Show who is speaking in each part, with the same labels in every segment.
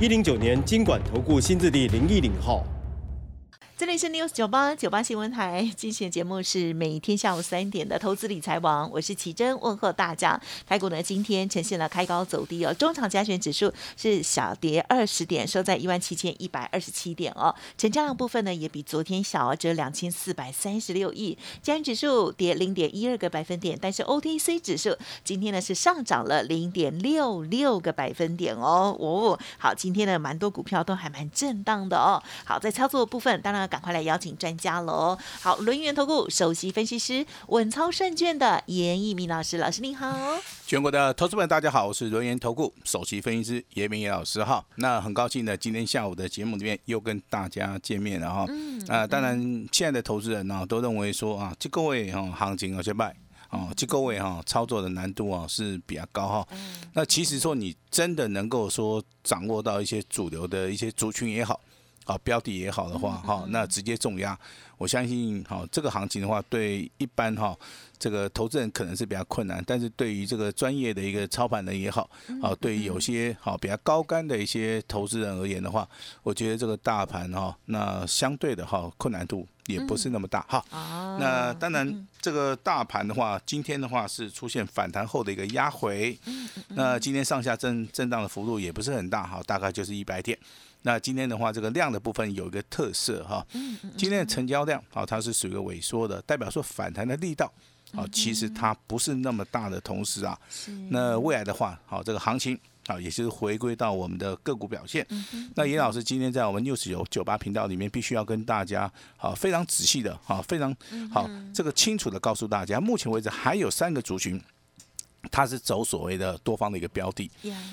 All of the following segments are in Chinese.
Speaker 1: 一零九年经管投顾新字第零一零号。
Speaker 2: 这里是 News 九八九八新闻台，今天的节目是每天下午三点的投资理财网，我是奇珍，问候大家。台股呢今天呈现了开高走低哦，中场加权指数是小跌二十点，收在一万七千一百二十七点哦。成交量部分呢也比昨天小，只有两千四百三十六亿。加权指数跌零点一二个百分点，但是 OTC 指数今天呢是上涨了零点六六个百分点哦。哦，好，今天呢蛮多股票都还蛮震荡的哦。好，在操作部分，当然。赶快来邀请专家喽！好，轮源投顾首席分析师稳操胜券的严一鸣老师，老师您好。
Speaker 3: 全国的投资们，大家好，我是轮源投顾首席分析师严明严老师哈。那很高兴呢，今天下午的节目里面又跟大家见面了哈。嗯。啊，当然，现在的投资人呢都认为说啊，这个位哈行情有些败哦，这个位哈操作的难度啊是比较高哈。嗯。那其实说你真的能够说掌握到一些主流的一些族群也好。啊，标的也好的话，哈，那直接重压，我相信，哈，这个行情的话，对一般哈这个投资人可能是比较困难，但是对于这个专业的一个操盘人也好，啊，对于有些好比较高干的一些投资人而言的话，我觉得这个大盘哈，那相对的哈困难度也不是那么大哈。那当然，这个大盘的话，今天的话是出现反弹后的一个压回，那今天上下震震荡的幅度也不是很大哈，大概就是一百点。那今天的话，这个量的部分有一个特色哈，今天的成交量啊，它是属于一个萎缩的，代表说反弹的力道啊，其实它不是那么大的同时啊，那未来的话，好这个行情啊，也是回归到我们的个股表现。那严老师今天在我们六十九九八频道里面，必须要跟大家好非常仔细的啊，非常好这个清楚的告诉大家，目前为止还有三个族群。它是走所谓的多方的一个标的，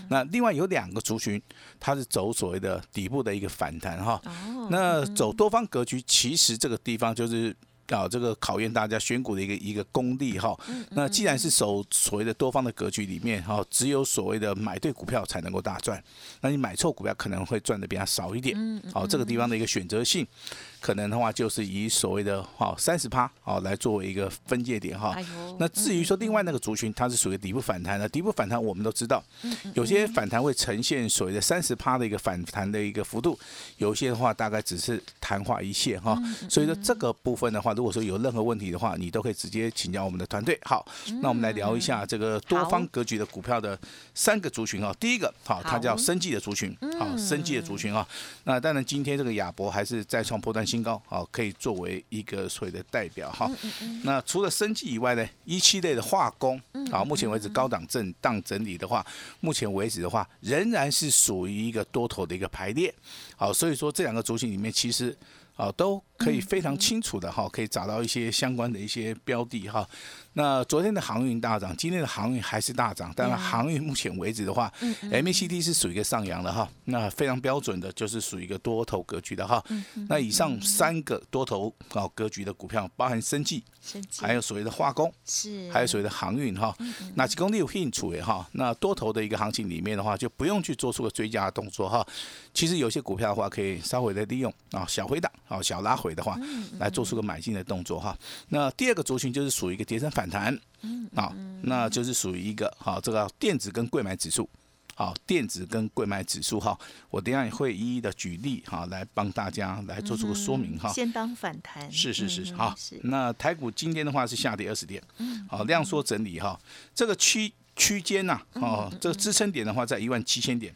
Speaker 3: 那另外有两个族群，它是走所谓的底部的一个反弹哈。那走多方格局，其实这个地方就是啊，这个考验大家选股的一个一个功力哈。那既然是走所谓的多方的格局里面哈，只有所谓的买对股票才能够大赚，那你买错股票可能会赚的比较少一点。好，这个地方的一个选择性。可能的话，就是以所谓的哈三十趴哦来作为一个分界点哈。那至于说另外那个族群，它是属于底部反弹的。底部反弹我们都知道，有些反弹会呈现所谓的三十趴的一个反弹的一个幅度，有些的话大概只是昙花一现哈。所以说这个部分的话，如果说有任何问题的话，你都可以直接请教我们的团队。好，那我们来聊一下这个多方格局的股票的三个族群啊。第一个好，它叫生计的族群，好，生计的族群啊。那当然今天这个亚博还是再创破断。新高好，可以作为一个所谓的代表哈。那除了生计以外呢，一期类的化工好，目前为止高档震荡整理的话，目前为止的话，仍然是属于一个多头的一个排列。好，所以说这两个族群里面，其实啊都可以非常清楚的哈，可以找到一些相关的一些标的哈。那昨天的航运大涨，今天的航运还是大涨。当然，航运目前为止的话，MACD 是属于一个上扬的哈。那非常标准的，就是属于一个多头格局的哈。那以上三个多头啊格局的股票，包含生技，还有所谓的化工，
Speaker 2: 是，
Speaker 3: 还有所谓的航运哈。那几公里有兴趣的哈。那多头的一个行情里面的话，就不用去做出个追加的动作哈。其实有些股票的话，可以稍微的利用啊小回档啊小拉回的话，来做出个买进的动作哈。那第二个族群就是属于一个跌升反。反弹，好，那就是属于一个好，这个电子跟贵买指数，好，电子跟贵买指数哈，我等下也会一一的举例哈，来帮大家来做出个说明哈。
Speaker 2: 先当反弹，
Speaker 3: 是是是，好，那台股今天的话是下跌二十点，好，量缩整理哈，这个区区间呐，哦，这个支撑点的话在一万七千点，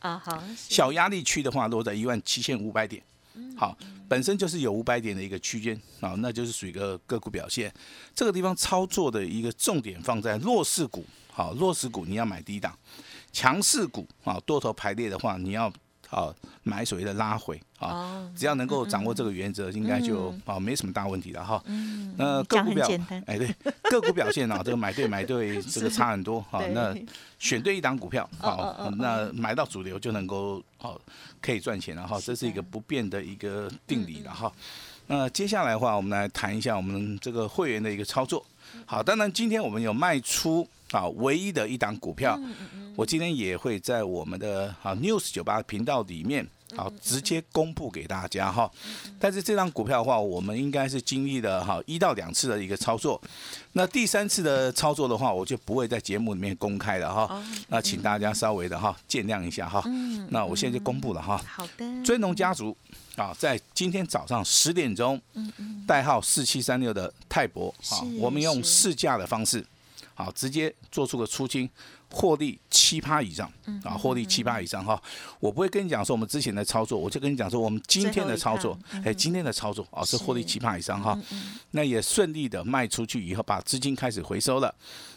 Speaker 2: 啊好，
Speaker 3: 小压力区的话落在一万七千五百点。好，本身就是有五百点的一个区间啊，那就是属于一个个股表现。这个地方操作的一个重点放在弱势股，好，弱势股你要买低档，强势股啊，多头排列的话，你要啊买所谓的拉回啊，
Speaker 2: 哦，
Speaker 3: 只要能够掌握这个原则，应该就啊没什么大问题了哈。
Speaker 2: 嗯，
Speaker 3: 那个股表哎对，个股表现啊，这个买对买对 这个差很多哈。
Speaker 2: 对
Speaker 3: 那选对一档股票，
Speaker 2: 哦哦
Speaker 3: 好
Speaker 2: 哦，
Speaker 3: 那买到主流就能够好可以赚钱了哈，这是一个不变的一个定理了哈。那接下来的话，我们来谈一下我们这个会员的一个操作。好，当然今天我们有卖出啊唯一的一档股票，我今天也会在我们的啊 News 九八频道里面。好，直接公布给大家哈。但是这张股票的话，我们应该是经历了哈一到两次的一个操作。那第三次的操作的话，我就不会在节目里面公开了哈。那请大家稍微的哈见谅一下哈。那我现在就公布了哈。
Speaker 2: 好的，
Speaker 3: 尊龙家族啊，在今天早上十点钟，代号四七三六的泰博啊，我们用试驾的方式，好直接做出个出清，获利七趴以上
Speaker 2: 嗯
Speaker 3: 啊，获利七趴以上哈。我不会跟你讲说我们之前的操作，我就跟你讲说我们今天的操作哎，今天的操作啊是获利七趴以上哈。那也顺利的卖出去以后，把资金开始回收了。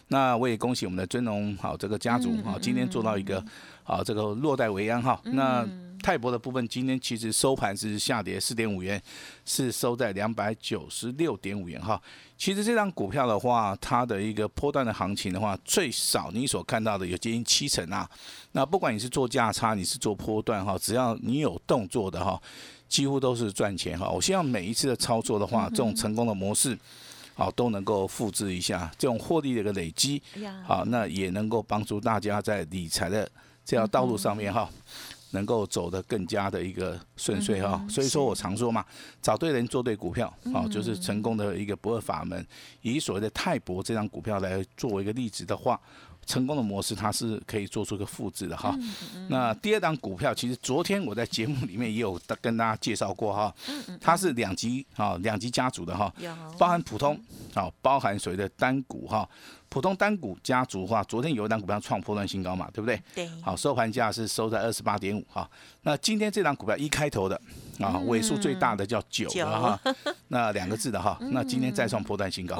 Speaker 3: 那我也恭喜我们的尊龙好这个家族啊，今天做到一个啊这个落袋为安哈。那泰博的部分今天其实收盘是下跌四点五元，是收在两百九十六点五元哈。其实这张股票的话，它的一个波段的行情的话，最少你所看到的有接近七成啊。那不管你是做价差，你是做波段哈，只要你有动作的哈，几乎都是赚钱哈。我希望每一次的操作的话，这种成功的模式。好，都能够复制一下这种获利的一个累积，
Speaker 2: 呀，
Speaker 3: 好，那也能够帮助大家在理财的这条道路上面哈，能够走得更加的一个顺遂哈。所以说我常说嘛，找对人做对股票，哦，就是成功的一个不二法门。以所谓的泰博这张股票来作为一个例子的话。成功的模式，它是可以做出一个复制的哈。那第二档股票，其实昨天我在节目里面也有跟大家介绍过哈，它是两级啊，两级家族的哈，包含普通，啊，包含所谓的单股哈。普通单股家族的话，昨天有一档股票创破断新高嘛，对不对？
Speaker 2: 对，
Speaker 3: 好，收盘价是收在二十八点五哈。那今天这档股票一开头的啊，尾数最大的叫九哈，那两个字的哈，那今天再创破断新高。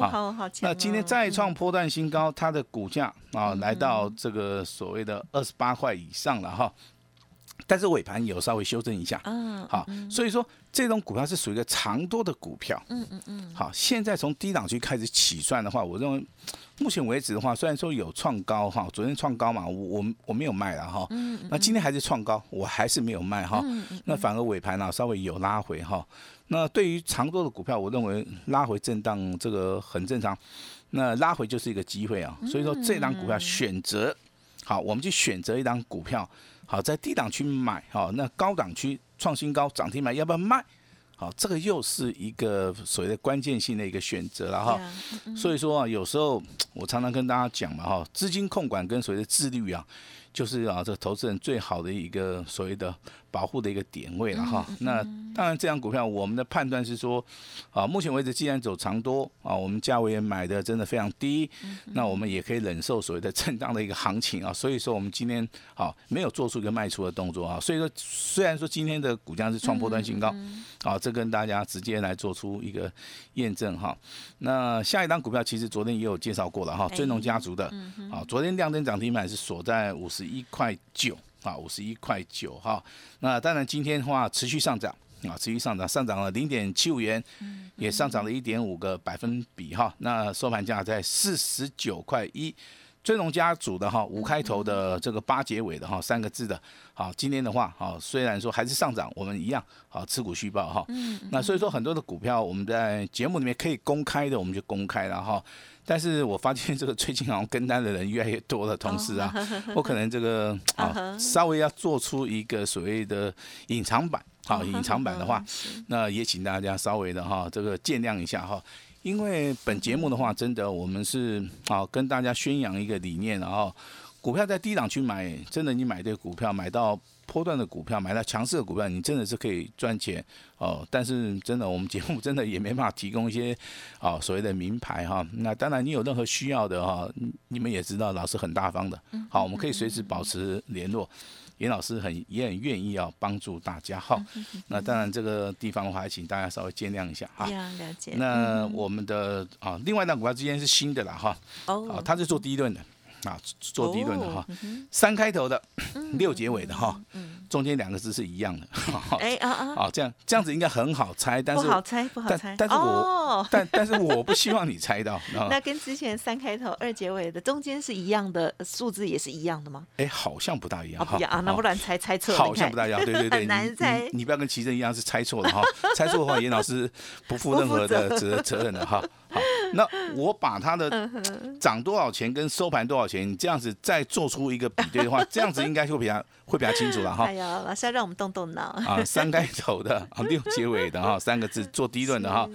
Speaker 3: 好，那今天再创波段新高，它的股价啊来到这个所谓的二十八块以上了哈。但是尾盘有稍微修正一下，
Speaker 2: 嗯，
Speaker 3: 好，所以说这种股票是属于一个长多的股票。
Speaker 2: 嗯嗯嗯，
Speaker 3: 好，现在从低档区开始起算的话，我认为目前为止的话，虽然说有创高哈，昨天创高嘛，我我我没有卖了哈，那今天还是创高，我还是没有卖哈，那反而尾盘呢、稍微有拉回哈。那对于长多的股票，我认为拉回震荡这个很正常，那拉回就是一个机会啊，所以说这档股票选择好，我们去选择一档股票，好在低档区买，好那高档区创新高涨停买，要不要卖？好，这个又是一个所谓的关键性的一个选择了哈。所以说啊，有时候我常常跟大家讲嘛哈，资金控管跟所谓的自律啊，就是啊，这个投资人最好的一个所谓的保护的一个点位了哈。那当然，这张股票我们的判断是说，啊，目前为止既然走长多啊，我们价位也买的真的非常低，那我们也可以忍受所谓的震荡的一个行情啊。所以说，我们今天啊没有做出一个卖出的动作啊。所以说，虽然说今天的股价是创波段新高，啊，这跟大家直接来做出一个验证哈。那下一档股票其实昨天也有介绍过了哈，
Speaker 2: 哎
Speaker 3: 尊龙家族的，啊，昨天亮灯涨停板是锁在五十一块九啊，五十一块九哈。那当然今天的话持续上涨。啊，持续上涨，上涨了零点七五元，也上涨了一点五个百分比哈。那收盘价在四十九块一。尊龙家族的哈，五开头的这个八结尾的哈，三个字的，好，今天的话，好，虽然说还是上涨，我们一样好持股续报哈。那所以说很多的股票我们在节目里面可以公开的，我们就公开了哈。但是我发现这个最近好像跟单的人越来越多了，同时啊，我可能这个 啊稍微要做出一个所谓的隐藏版，好，隐藏版的话，那也请大家稍微的哈这个见谅一下哈。因为本节目的话，真的我们是啊跟大家宣扬一个理念，然后股票在低档去买，真的你买对股票，买到波段的股票，买到强势的股票，你真的是可以赚钱哦。但是真的，我们节目真的也没办法提供一些啊所谓的名牌哈。那当然，你有任何需要的哈，你们也知道老师很大方的，好，我们可以随时保持联络。严老师很也很愿意要帮助大家哈。那当然这个地方的话，还请大家稍微见谅一下哈。
Speaker 2: 了解。
Speaker 3: 那我们的啊，另外一档股票之间是新的啦哈，啊
Speaker 2: 哦，，
Speaker 3: 它是做第一轮的啊，做低轮的哈三开头的，六结尾的哈，中间两个字是一样的。
Speaker 2: 哎啊啊，
Speaker 3: 好，这样这样子应该很好猜，但是
Speaker 2: 不好猜，不好猜。
Speaker 3: 但是我
Speaker 2: 哦，
Speaker 3: 但但是我不希望你猜到，啊。
Speaker 2: 那跟之前三开头二结尾的中间是一样的，数字也是一样的吗？
Speaker 3: 哎，好像不大一样
Speaker 2: 啊，不一样啊，那不然猜猜错了，
Speaker 3: 好像不大一样，对对对，
Speaker 2: 很难
Speaker 3: 你
Speaker 2: 猜。
Speaker 3: 你你不要跟奇正一样是猜错了哈，猜错的话，严老师不负任何的责责任的哈。好，那我把它的
Speaker 2: 嗯
Speaker 3: 涨多少钱跟收盘多少钱，你这样子再做出一个比对的话，这样子应该会比较会比较清楚了哈
Speaker 2: 哎。呀，老师要让我们动动脑。
Speaker 3: 啊，三开头的 啊，六结尾的哈，三个字做第一轮的哈。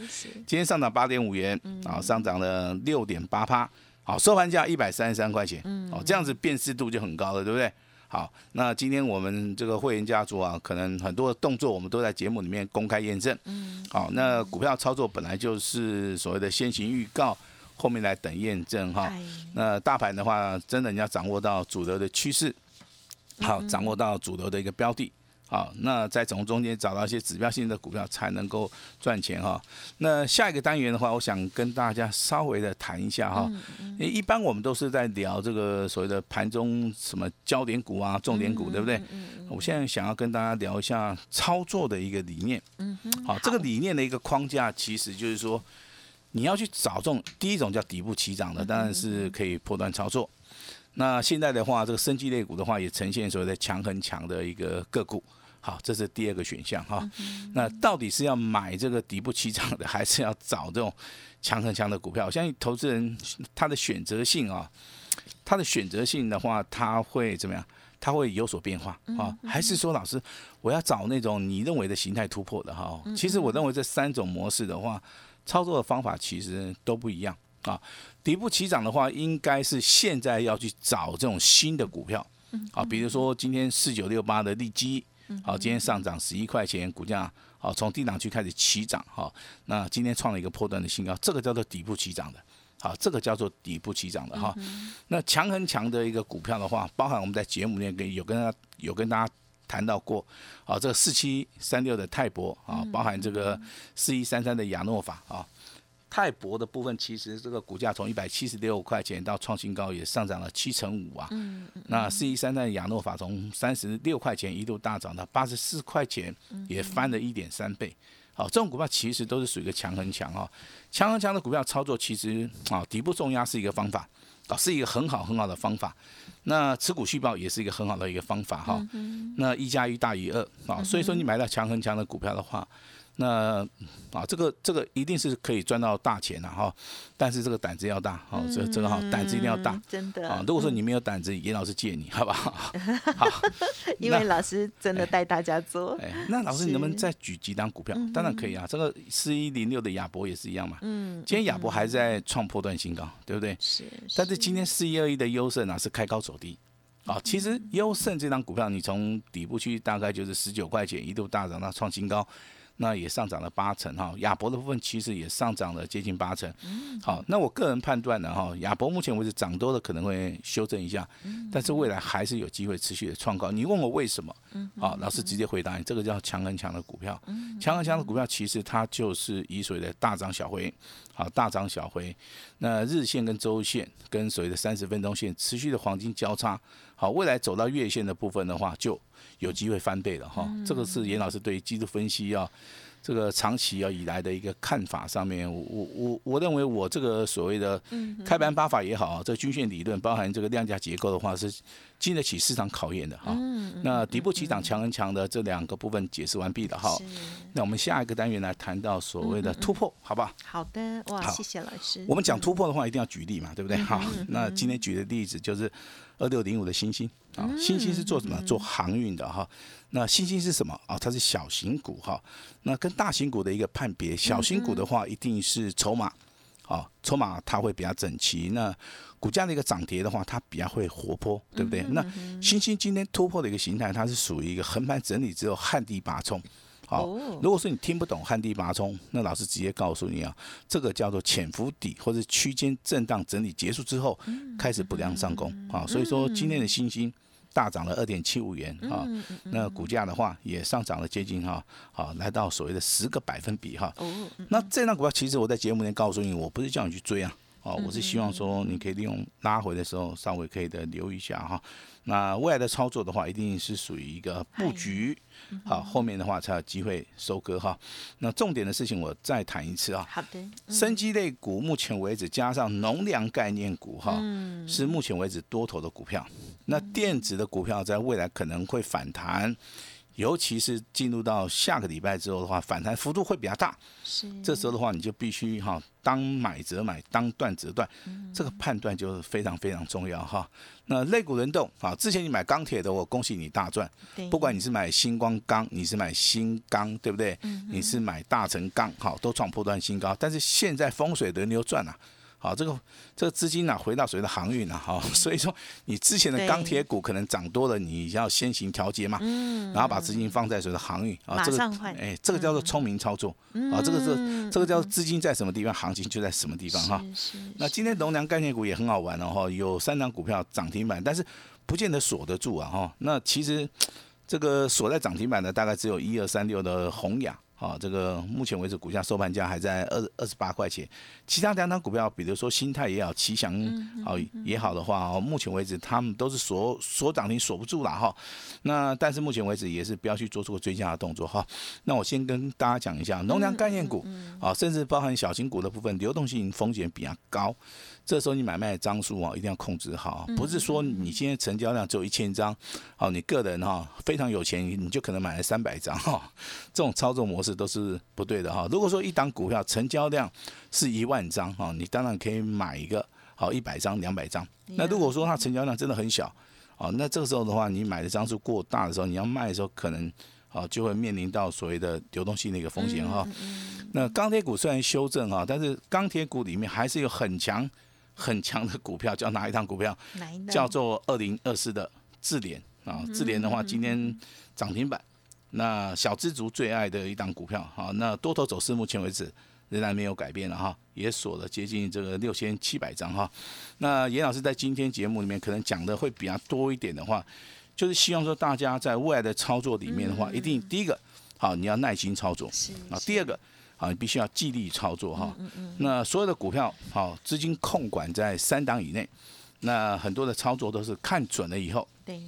Speaker 3: 今天上涨八点五元，啊，上涨了六点八趴，好，收盘价一百三十三块钱，哦，这样子辨识度就很高了，对不对？好，那今天我们这个会员家族啊，可能很多的动作我们都在节目里面公开验证，嗯，好，那股票操作本来就是所谓的先行预告，后面来等验证哈。
Speaker 2: 哎
Speaker 3: 那大盘的话，真的你要掌握到主流的趋势，好，掌握到主流的一个标的。好，那再从中间找到一些指标性的股票，才能够赚钱哈。那下一个单元的话，我想跟大家稍微的谈一下哈。因为一般我们都是在聊这个所谓的盘中什么焦点股啊、重点股，对不对？我现在想要跟大家聊一下操作的一个理念。好，这个理念的一个框架，其实就是说，你要去找这种第一种叫底部起涨的，当然是可以破断操作。那现在的话，这个生技类股的话，也呈现所谓的强很强的一个个股。好，这是第二个选项哈。那到底是要买这个底部起涨的，还是要找这种强很强的股票？我相信投资人他的选择性啊，他的选择性的话，他会怎么样？他会有所变化啊？还是说，老师，我要找那种你认为的形态突破的哈？其实我认为这三种模式的话，操作的方法其实都不一样啊。底部起涨的话，应该是现在要去找这种新的股票，啊，比如说今天四九六八的利基，好，今天上涨十一块钱，股价好从低档区开始起涨，哈，那今天创了一个破断的新高，这个叫做底部起涨的。好，这个叫做底部起涨的哈。那强很强的一个股票的话，包含我们在节目里面跟有跟大家有跟大家谈到过，啊，这个四七三六的泰博啊，包含这个四一三三的亚诺法啊。泰博的部分，其实这个股价从一百七十六块钱到创新高，也上涨了七成五啊。那四一三三的亚诺法从三十六块钱一度大涨到八十四块钱，也翻了一点三倍。好，这种股票其实都是属于一个强很强哦，强很强的股票操作其实啊底部重压是一个方法，啊是一个很好很好的方法。那持股续报也是一个很好的一个方法哈。那一加一大于二啊，所以说你买到强很强的股票的话。那啊，这个这个一定是可以赚到大钱的哈，但是这个胆子要大，好，这这个好，胆子一定要大
Speaker 2: 嗯，真的
Speaker 3: 啊。如果说你没有胆子，严老师借你，好不好？好，
Speaker 2: 因为老师真的带大家做，
Speaker 3: 哎，那老师你能不能再举几档股票？当然可以啊，这个四一零六的亚博也是一样嘛。
Speaker 2: 嗯，
Speaker 3: 今天亚博还在创破断新高，对不对？
Speaker 2: 是，
Speaker 3: 但是今天四一二一的优胜啊是开高走低。啊，其实优胜这张股票，你从底部区大概就是十九块钱，一度大涨到创新高，那也上涨了八成哈。亚博的部分其实也上涨了接近八成。好，那我个人判断呢哈，亚博目前为止涨多了可能会修正一下，但是未来还是有机会持续的创高。你问我为什么？好，老师直接回答你，这个叫强很强的股票。强很强的股票其实它就是以所谓的大涨小回，好大涨小回，那日线跟周线跟所谓的三十分钟线持续的黄金交叉。好，未来走到月线的部分的话，就有机会翻倍了哈。这个是严老师对于技术分析啊，这个长期啊以来的一个看法上面，我我我我认为我这个所谓的开盘八法也好，这个均线理论包含这个量价结构的话，是经得起市场考验的哈。那底部起涨强很强的这两个部分解释完毕了哈。那我们下一个单元来谈到所谓的突破，好不好？
Speaker 2: 好的，哇，谢谢老师。
Speaker 3: 我们讲突破的话，一定要举例嘛，对不对？好，
Speaker 2: 嗯
Speaker 3: 那今天举的例子就是二六零五的星星啊，星星是做什
Speaker 2: 嗯
Speaker 3: 么？做航运的哈。那星星是什么啊？它是小型股哈。那跟大型股的一个判别，小型股的话一定是筹码，啊，筹码它会比较整齐。那股价的一个涨跌的话，它比较会活泼，对不对？
Speaker 2: 嗯
Speaker 3: 那星星今天突破的一个形态，它是属于一个横盘整理之后旱地拔葱。好
Speaker 2: 哦，
Speaker 3: 如果说你听不懂旱地拔葱，那老师直接告诉你啊，这个叫做潜伏底或者区间震荡整理结束之后，开始不良上攻啊。所以说今天的星星大涨了二点七五元啊，那股价的话也上涨了接近哈，好来到所谓的十个百分比哈。
Speaker 2: 哦，
Speaker 3: 那这张股票其实我在节目里面告诉你，我不是叫你去追啊。哦，我是希望说你可以利用拉回的时候稍微可以的留意一下哈。那未来的操作的话，一定是属于一个布局，好，后面的话才有机会收割哈。那重点的事情我再谈一次啊。
Speaker 2: 好的，
Speaker 3: 生机类股目前为止加上农粮概念股哈，是目前为止多头的股票。那电子的股票在未来可能会反弹。尤其是进入到下个礼拜之后的话，反弹幅度会比较大。
Speaker 2: 是，
Speaker 3: 这时候的话，你就必须哈，当买则买，当断则断，这个判断就是非常非常重要哈。那肋骨轮动啊，之前你买钢铁的，我恭喜你大赚。不管你是买星光钢，你是买新钢，对不对？嗯你是买大成钢，好，都创破断新高。但是现在风水轮流转啊。好，这个这个资金呢，回到所谓的航运了哈，所以说你之前的钢铁股可能涨多了，你要先行调节嘛，嗯，然后把资金放在所谓的航运
Speaker 2: 啊，
Speaker 3: 这个哎，这个叫做聪明操作啊，这个是这个叫资金在什么地方，行情就在什么地方哈。那今天龙粮概念股也很好玩哦哈，有三档股票涨停板，但是不见得锁得住啊哈。那其实这个锁在涨停板的大概只有一二三六的宏雅。好，这个目前为止股价收盘价还在二二十八块钱，其他两档股票，比如说新泰也好，奇祥好也好的话，哦，目前为止他们都是锁锁涨停锁不住了哈。那但是目前为止也是不要去做出个追加的动作哈。那我先跟大家讲一下，农粮概念股啊，甚至包含小型股的部分，流动性风险比较高。这时候你买卖的张数啊，一定要控制好，不是说你今天成交量只有一千张，好，你个人哈非常有钱，你就可能买了三百张哈，这种操作模式都是不对的哈。如果说一档股票成交量是一万张哈，你当然可以买一个好一百张、两百张。那如果说它成交量真的很小，哦，那这个时候的话，你买的张数过大的时候，你要卖的时候，可能啊就会面临到所谓的流动性的一个风险哈。那钢铁股虽然修正哈，但是钢铁股里面还是有很强。很强的股票叫哪一档股票？叫做二零二四的智联啊，智联的话今天涨停板。那小资族最爱的一档股票好，那多头走势目前为止仍然没有改变了哈，也锁了接近这个六千七百张哈。那严老师在今天节目里面可能讲的会比较多一点的话，就是希望说大家在未来的操作里面的话，一定第一个好你要耐心操作啊，第二个。啊，你必须要纪律操作哈。那所有的股票，好，资金控管在三档以内。那很多的操作都是看准了以后，
Speaker 2: 对，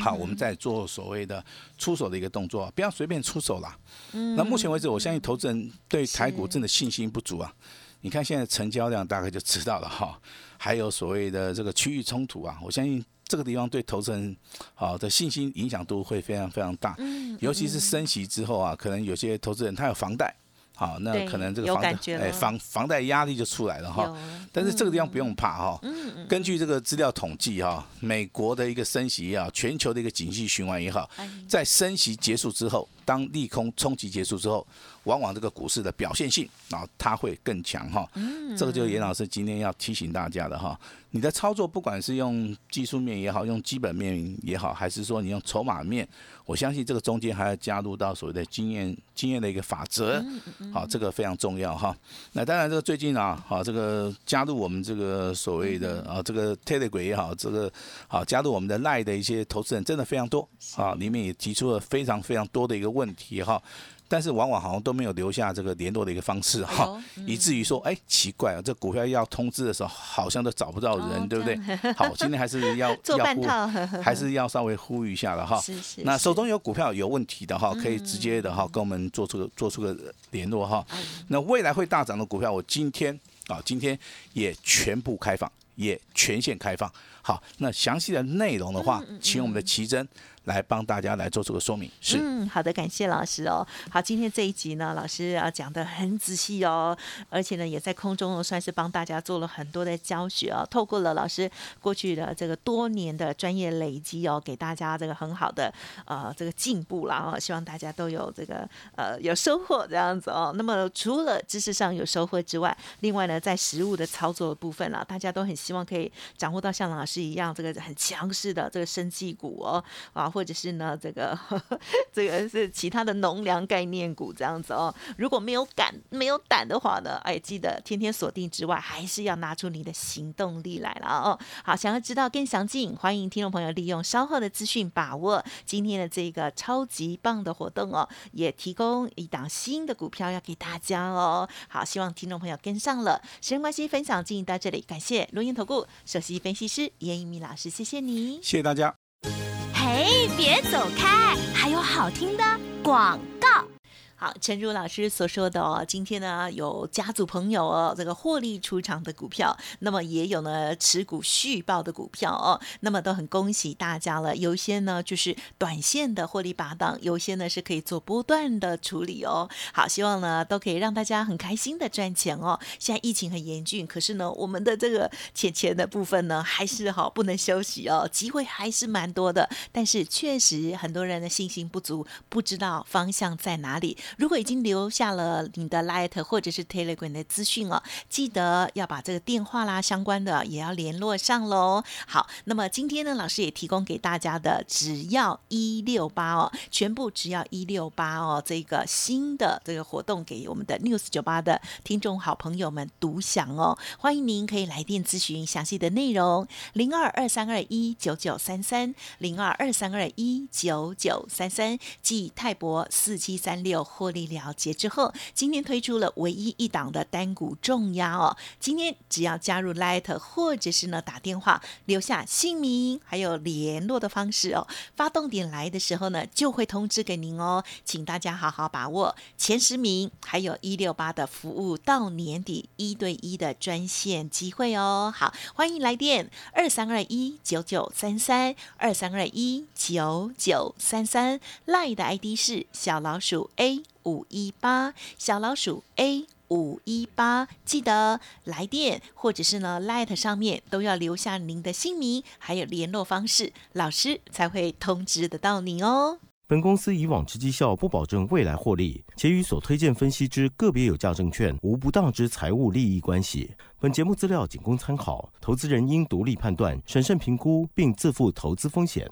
Speaker 3: 好，我们再做所谓的出手的一个动作，不要随便出手啦。那目前为止，我相信投资人对台股真的信心不足啊。你看现在成交量大概就知道了哈。还有所谓的这个区域冲突啊，我相信这个地方对投资人好的信心影响度会非常非常大。尤其是升息之后啊，可能有些投资人他有房贷。好，那可能这个房贷，哎，房房贷压力就出来了哈。但是这个地方不用怕哈。根据这个资料统计哈，美国的一个升息也好，全球的一个景气循环也好，在升息结束之后，当利空冲击结束之后。往往这个股市的表现性啊，它会更强哈。嗯，这个就是严老师今天要提醒大家的哈。你的操作不管是用技术面也好，用基本面也好，还是说你用筹码面，我相信这个中间还要加入到所谓的经验经验的一个法则。好，这个非常重要哈。那当然，这个最近啊，好，这个加入我们这个所谓的啊，这个 Telegram 也好，这个好加入我们的 Line 的一些投资人真的非常多啊，里面也提出了非常非常多的一个问题哈。但是往往好像都没有留下这个联络的一个方式哈，以至于说，哎，奇怪啊，这股票要通知的时候，好像都找不到人，对不对？好，今天还是要
Speaker 2: 要呼，
Speaker 3: 还是要稍微呼吁一下了哈。那手中有股票有问题的哈，可以直接的哈跟我们做出个做出个联络哈。那未来会大涨的股票，我今天啊，今天也全部开放，也全线开放。好，那详细的内容的话，请我们的奇珍。来帮大家来做这个说明，是
Speaker 2: 嗯，好的，感谢老师哦。好，今天这一集呢，老师啊讲的很仔细哦，而且呢，也在空中算是帮大家做了很多的教学哦。透过了老师过去的这个多年的专业累积哦，给大家这个很好的呃这个进步啦哦，希望大家都有这个呃有收获这样子哦。那么除了知识上有收获之外，另外呢，在实物的操作的部分啦，大家都很希望可以掌握到像老师是一样这个很强势的这个生技股哦啊。或者是呢这个 这个是其他的农粮概念股这样子哦。如果没有敢没有胆的话呢，哎，记得天天锁定之外，还是要拿出你的行动力来了哦。好，想要知道更详尽，欢迎听众朋友利用稍后的资讯，把握今天的这个超级棒的活动哦，也提供一档新的股票要给大家哦。好，希望听众朋友跟上了。时间关系，分享进行到这里，感谢录音投顾首席分析师严一米老师，谢谢你。
Speaker 3: 谢谢大家。
Speaker 4: 嘿，别走开，还有好听的广告。
Speaker 2: 好，陈如老师所说的哦，今天呢有家族朋友哦，这个获利出场的股票，那么也有呢持股续报的股票哦，那么都很恭喜大家了。有些呢就是短线的获利拔档，有些呢是可以做波段的处理哦。好，希望呢都可以让大家很开心的赚钱哦。现在疫情很严峻，可是呢我们的这个钱钱的部分呢还是好不能休息哦，机会还是蛮多的，但是确实很多人的信心不足，不知道方向在哪里。如果已经留下了你的 Light 或者是 Telegram 的资讯哦，记得要把这个电话啦相关的也要联络上喽。好，那么今天呢，老师也提供给大家的，只要一六八哦，全部只要一六八哦，这个新的这个活动给我们的 News 九八的听众好朋友们独享哦，欢迎您可以来电咨询详细的内容，零二二三二一九九三三零二二三二一九九三三，即泰博四七三六。获利了结之后，今天推出了唯一一档的单股重压哦。今天只要加入 Light 或者是呢打电话留下姓名还有联络的方式哦，发动点来的时候呢就会通知给您哦，请大家好好把握前十名，还有一六八的服务到年底一对一的专线机会哦。好，欢迎来电二三二一九九三三二三二一九九三三赖的 ID 是小老鼠 A 五一八小老鼠 A 五一八，记得来电或者是呢 Light 上面都要留下您的姓名，还有联络方式，老师才会通知得到您哦。
Speaker 1: 本公司以往之绩效不保证未来获利，且与所推荐分析之个别有价证券无不当之财务利益关系。本节目资料仅供参考，投资人应独立判断、审慎评估，并自负投资风险。